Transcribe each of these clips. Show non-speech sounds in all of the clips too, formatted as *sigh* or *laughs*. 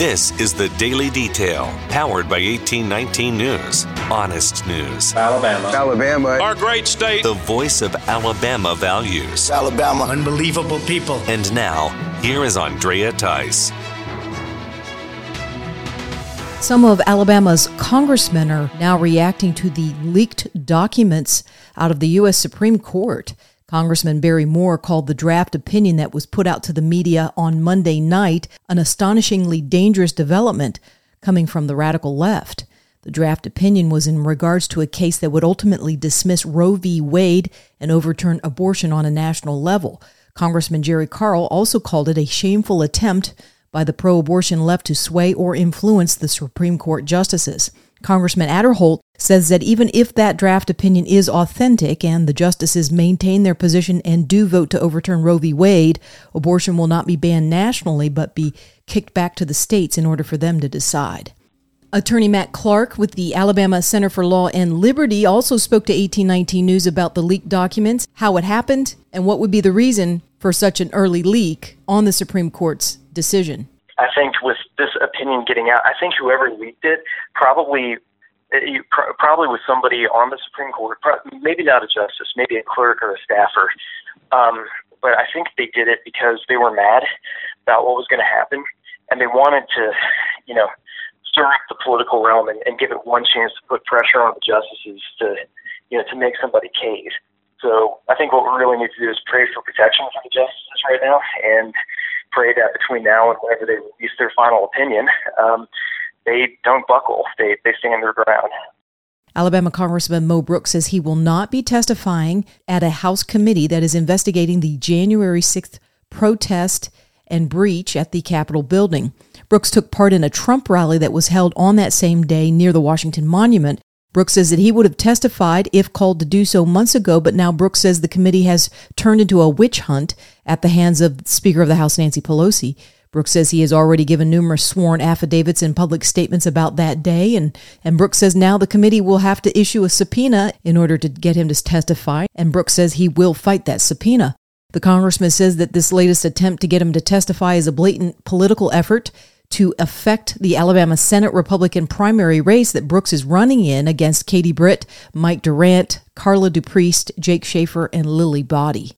This is the Daily Detail, powered by 1819 News. Honest news. Alabama. Alabama. Our great state. The voice of Alabama values. Alabama. Unbelievable people. And now, here is Andrea Tice. Some of Alabama's congressmen are now reacting to the leaked documents out of the U.S. Supreme Court. Congressman Barry Moore called the draft opinion that was put out to the media on Monday night an astonishingly dangerous development coming from the radical left. The draft opinion was in regards to a case that would ultimately dismiss Roe v. Wade and overturn abortion on a national level. Congressman Jerry Carl also called it a shameful attempt by the pro abortion left to sway or influence the Supreme Court justices. Congressman Aderholt says that even if that draft opinion is authentic and the justices maintain their position and do vote to overturn Roe v. Wade, abortion will not be banned nationally but be kicked back to the states in order for them to decide. Attorney Matt Clark with the Alabama Center for Law and Liberty also spoke to 1819 News about the leaked documents, how it happened, and what would be the reason for such an early leak on the Supreme Court's decision. I think with opinion getting out, I think whoever leaked it probably eh, probably was somebody on the Supreme Court, maybe not a justice, maybe a clerk or a staffer. Um, but I think they did it because they were mad about what was going to happen, and they wanted to, you know, stir up the political realm and, and give it one chance to put pressure on the justices to, you know, to make somebody cave. So I think what we really need to do is pray for protection for the justices right now, and pray that between now and whenever they release their final opinion, um, they don't buckle. They they stand their ground. Alabama Congressman Mo Brooks says he will not be testifying at a House committee that is investigating the January 6th protest and breach at the Capitol building. Brooks took part in a Trump rally that was held on that same day near the Washington Monument. Brooks says that he would have testified if called to do so months ago, but now Brooks says the committee has turned into a witch hunt at the hands of Speaker of the House Nancy Pelosi. Brooks says he has already given numerous sworn affidavits and public statements about that day, and, and Brooks says now the committee will have to issue a subpoena in order to get him to testify, and Brooks says he will fight that subpoena. The congressman says that this latest attempt to get him to testify is a blatant political effort to affect the Alabama Senate Republican primary race that Brooks is running in against Katie Britt, Mike Durant, Karla DuPriest, Jake Schafer, and Lillie Boddie.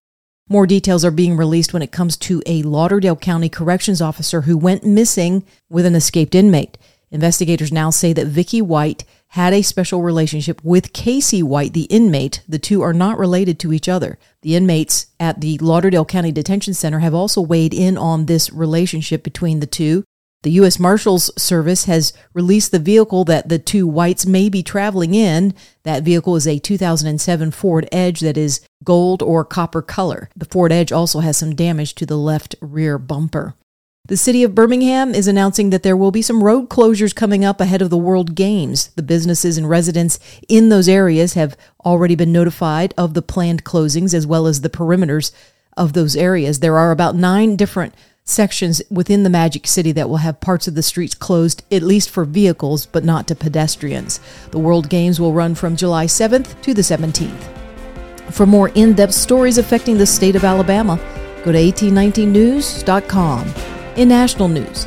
More details are being released when it comes to a Lauderdale County corrections officer who went missing with an escaped inmate. Investigators now say that Vicky White had a special relationship with Casey White, the inmate. The two are not related to each other. The inmates at the Lauderdale County Detention Center have also weighed in on this relationship between the two. The U.S. Marshals Service has released the vehicle that the two whites may be traveling in. That vehicle is a 2007 Ford Edge that is gold or copper color. The Ford Edge also has some damage to the left rear bumper. The city of Birmingham is announcing that there will be some road closures coming up ahead of the World Games. The businesses and residents in those areas have already been notified of the planned closings as well as the perimeters of those areas. There are about nine different sections within the Magic City that will have parts of the streets closed, at least for vehicles, but not to pedestrians. The World Games will run from July 7th to the 17th. For more in depth stories affecting the state of Alabama, go to 1819news.com. In national news,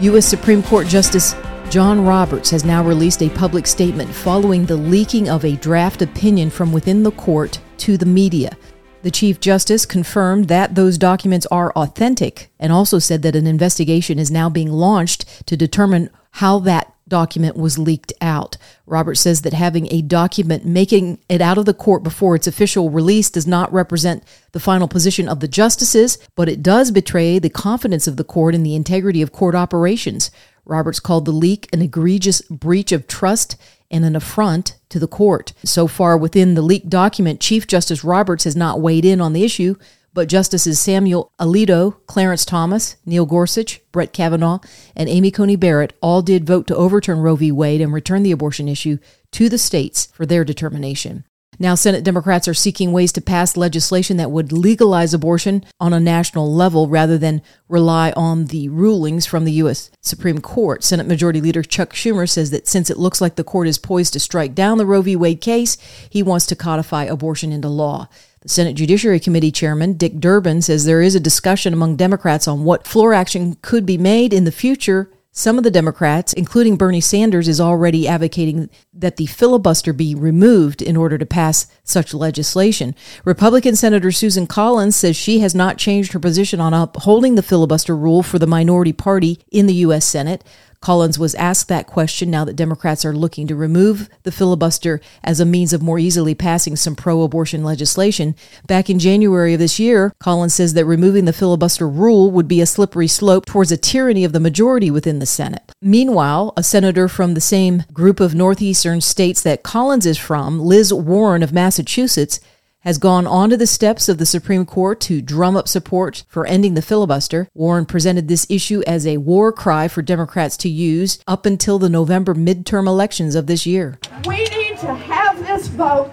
U.S. Supreme Court Justice John Roberts has now released a public statement following the leaking of a draft opinion from within the court to the media. The Chief Justice confirmed that those documents are authentic and also said that an investigation is now being launched to determine how that document was leaked out. Robert says that having a document making it out of the court before its official release does not represent the final position of the justices, but it does betray the confidence of the court in the integrity of court operations. Roberts called the leak an egregious breach of trust and an affront to the court. So far within the leaked document, Chief Justice Roberts has not weighed in on the issue, but Justices Samuel Alito, Clarence Thomas, Neil Gorsuch, Brett Kavanaugh, and Amy Coney Barrett all did vote to overturn Roe v. Wade and return the abortion issue to the states for their determination. Now, Senate Democrats are seeking ways to pass legislation that would legalize abortion on a national level rather than rely on the rulings from the U.S. Supreme Court. Senate Majority Leader Chuck Schumer says that since it looks like the court is poised to strike down the Roe v. Wade case, he wants to codify abortion into law. The Senate Judiciary Committee Chairman Dick Durbin says there is a discussion among Democrats on what floor action could be made in the future Some of the Democrats, including Bernie Sanders, is already advocating that the filibuster be removed in order to pass such legislation. Republican Senator Susan Collins says she has not changed her position on upholding the filibuster rule for the minority party in the U.S. Senate. Collins was asked that question now that Democrats are looking to remove the filibuster as a means of more easily passing some pro abortion legislation. Back in January of this year, Collins says that removing the filibuster rule would be a slippery slope towards a tyranny of the majority within the Senate. Meanwhile, a senator from the same group of northeastern states that Collins is from, Liz Warren of Massachusetts, has gone onto the steps of the Supreme Court to drum up support for ending the filibuster. Warren presented this issue as a war cry for Democrats to use up until the November midterm elections of this year. We need to have this vote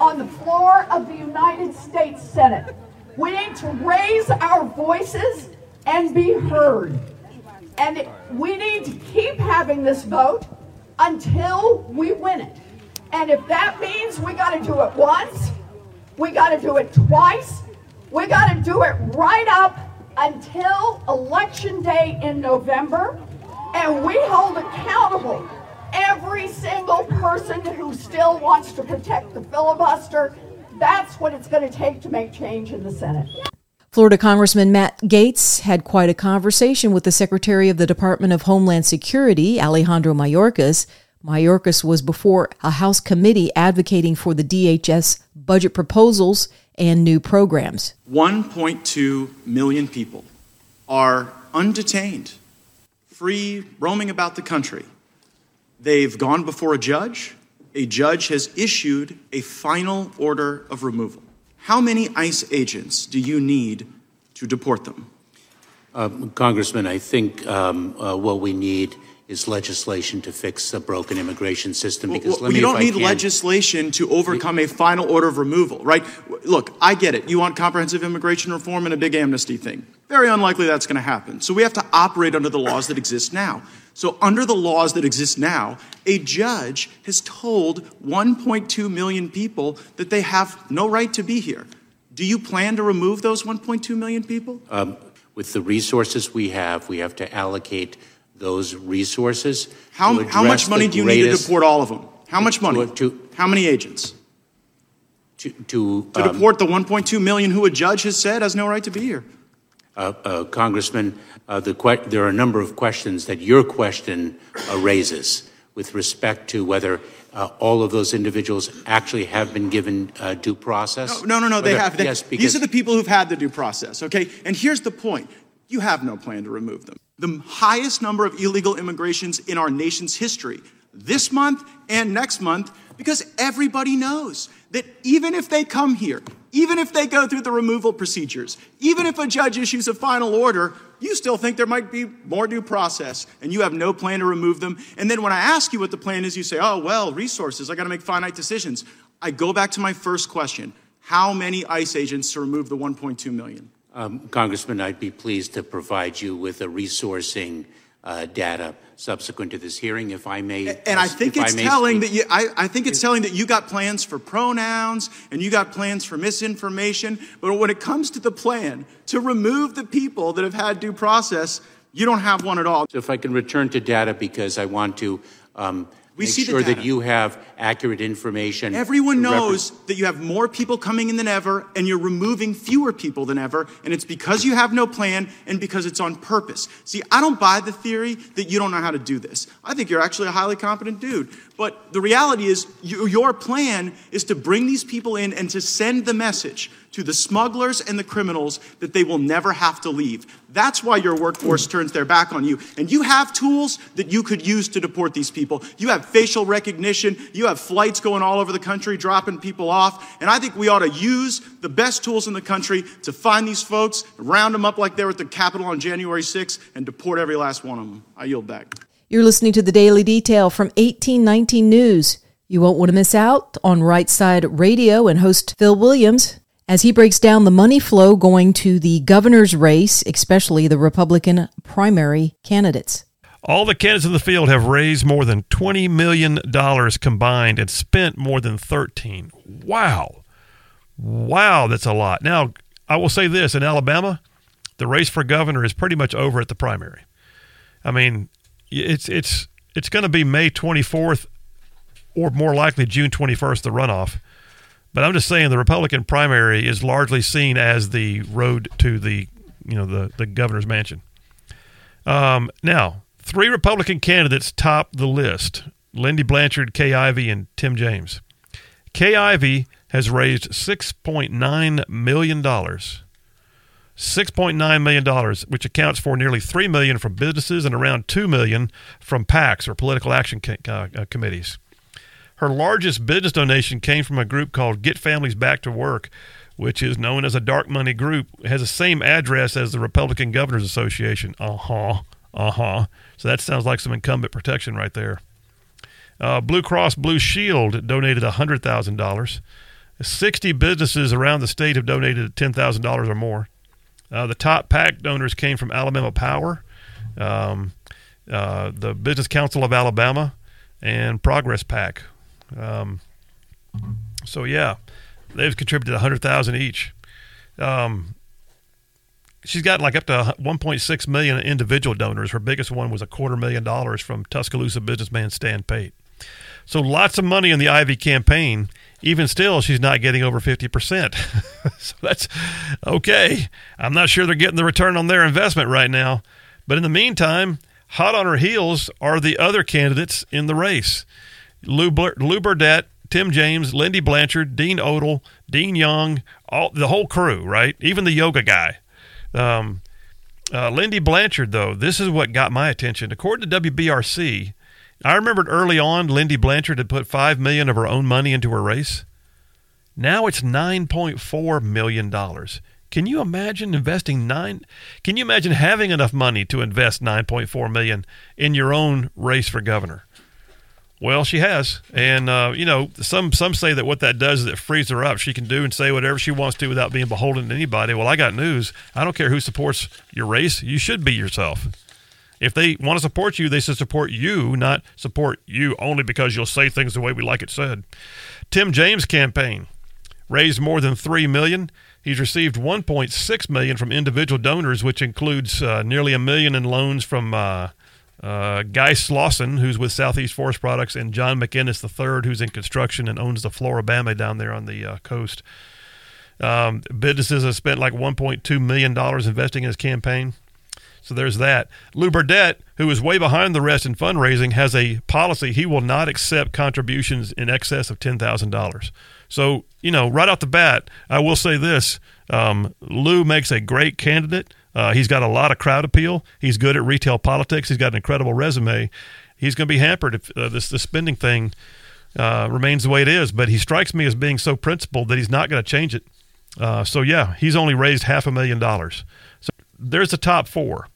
on the floor of the United States Senate. We need to raise our voices and be heard. And we need to keep having this vote until we win it. And if that means we got to do it once, we got to do it twice. We got to do it right up until election day in November. And we hold accountable every single person who still wants to protect the filibuster. That's what it's going to take to make change in the Senate. Florida Congressman Matt Gaetz had quite a conversation with the Secretary of the Department of Homeland Security, Alejandro Mayorkas, Mayorkas was before a House committee advocating for the DHS budget proposals and new programs. 1.2 million people are undetained, free, roaming about the country. They've gone before a judge. A judge has issued a final order of removal. How many ICE agents do you need to deport them? Uh, Congressman, I think um, uh, what we need is legislation to fix a broken immigration system. Because well, you don't need legislation to overcome a final order of removal, right? Look, I get it. You want comprehensive immigration reform and a big amnesty thing. Very unlikely that's going to happen. So we have to operate under the laws that exist now. So, under the laws that exist now, a judge has told 1.2 million people that they have no right to be here. Do you plan to remove those 1.2 million people? Um, with the resources we have, we have to allocate those resources. How, how much money do you need to deport all of them? How much money? To, to how many agents? To, to, to um, deport the 1.2 million who a judge has said has no right to be here. Uh, uh, Congressman, uh, the que- there are a number of questions that your question uh, raises with respect to whether uh, all of those individuals actually have been given uh, due process. No, no, no, no they have. They, yes, these are the people who've had the due process. Okay, and here's the point: you have no plan to remove them the highest number of illegal immigrations in our nation's history this month and next month because everybody knows that even if they come here, even if they go through the removal procedures, even if a judge issues a final order, you still think there might be more due process and you have no plan to remove them. And then when I ask you what the plan is, you say, oh, well, resources, I got to make finite decisions. I go back to my first question How many ICE agents to remove the 1.2 million? Um, Congressman, I'd be pleased to provide you with a resourcing uh, data subsequent to this hearing, if I may. And I think it's telling speak. that you. I, I, think it's telling that you got plans for pronouns and you got plans for misinformation. But when it comes to the plan to remove the people that have had due process, you don't have one at all. So if I can return to data because I want to. Um, we Make sure that you have accurate information. Everyone knows that you have more people coming in than ever, and you're removing fewer people than ever, and it's because you have no plan and because it's on purpose. See, I don't buy the theory that you don't know how to do this. I think you're actually a highly competent dude. But the reality is, you, your plan is to bring these people in and to send the message to the smugglers and the criminals that they will never have to leave. That's why your workforce turns their back on you. And you have tools that you could use to deport these people. You have facial recognition, you have flights going all over the country dropping people off. And I think we ought to use the best tools in the country to find these folks, round them up like they were at the Capitol on January 6th, and deport every last one of them. I yield back. You're listening to the Daily Detail from 1819 News. You won't want to miss out on Right Side Radio and host Phil Williams as he breaks down the money flow going to the governor's race, especially the Republican primary candidates. All the candidates in the field have raised more than $20 million combined and spent more than 13. Wow. Wow, that's a lot. Now, I will say this in Alabama, the race for governor is pretty much over at the primary. I mean, it's it's it's going to be May 24th or more likely June 21st, the runoff. But I'm just saying the Republican primary is largely seen as the road to the you know the the governor's mansion. Um, now, three Republican candidates top the list: Lindy Blanchard, Kay Ivey, and Tim James. Kay Ivey has raised six point nine million dollars. $6.9 million, which accounts for nearly 3 million from businesses and around 2 million from PACs or political action uh, uh, committees. Her largest business donation came from a group called Get Families Back to Work, which is known as a dark money group. It has the same address as the Republican Governors Association. Uh huh. Uh huh. So that sounds like some incumbent protection right there. Uh, Blue Cross Blue Shield donated $100,000. 60 businesses around the state have donated $10,000 or more. Uh, the top PAC donors came from Alabama Power, um, uh, the Business Council of Alabama, and Progress PAC. Um, so yeah, they've contributed a hundred thousand each. Um, she's got like up to 1.6 million individual donors. Her biggest one was a quarter million dollars from Tuscaloosa businessman Stan Pate. So lots of money in the Ivey campaign. Even still, she's not getting over 50%. *laughs* so that's okay. I'm not sure they're getting the return on their investment right now. But in the meantime, hot on her heels are the other candidates in the race. Lew, Lew Burdette, Tim James, Lindy Blanchard, Dean Odle, Dean Young, all the whole crew, right? Even the yoga guy. Um, uh, Lindy Blanchard, though, this is what got my attention. According to WBRC, I remembered early on Lindy Blanchard had put five million of her own money into her race. Now it's nine point four million dollars. Can you imagine investing nine? Can you imagine having enough money to invest nine point four million in your own race for governor? Well, she has, and uh, you know, some some say that what that does is it frees her up. She can do and say whatever she wants to without being beholden to anybody. Well, I got news. I don't care who supports your race. You should be yourself. If they want to support you, they should support you, not support you only because you'll say things the way we like it said. Tim James' campaign raised more than three million. He's received 1.6 million from individual donors, which includes uh, nearly a million in loans from. Uh, uh, Guy Slauson, who's with Southeast Forest Products, and John McInnis III, who's in construction and owns the Flora-Bama down there on the uh, coast. Um, businesses have spent like $1.2 million investing in his campaign. So there's that. Lew Burdette, who is way behind the rest in fundraising, has a policy he will not accept contributions in excess of $10,000. So, you know, right off the bat, I will say this um, Lew makes a great candidate. Uh, he's got a lot of crowd appeal. He's good at retail politics. He's got an incredible resume. He's going to be hampered if uh, this, spending thing uh, remains the way it is. But he strikes me as being so principled that he's not going to change it. Uh, so yeah, he's only raised half a million dollars. So there's the top four.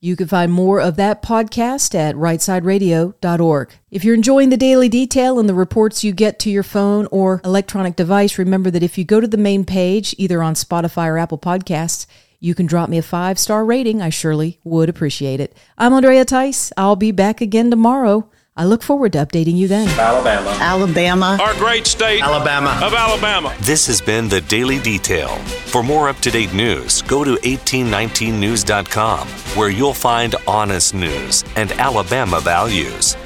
You can find more of that podcast at rightsideradio.org. If you're enjoying the daily detail and the reports you get to your phone or electronic device, remember that if you go to the main page, either on Spotify or Apple Podcasts, you can drop me a five star rating. I surely would appreciate it. I'm Andrea Tice. I'll be back again tomorrow. I look forward to updating you then. Alabama. Alabama. Our great state. Alabama. Of Alabama. This has been the Daily Detail. For more up to date news, go to 1819news.com, where you'll find honest news and Alabama values.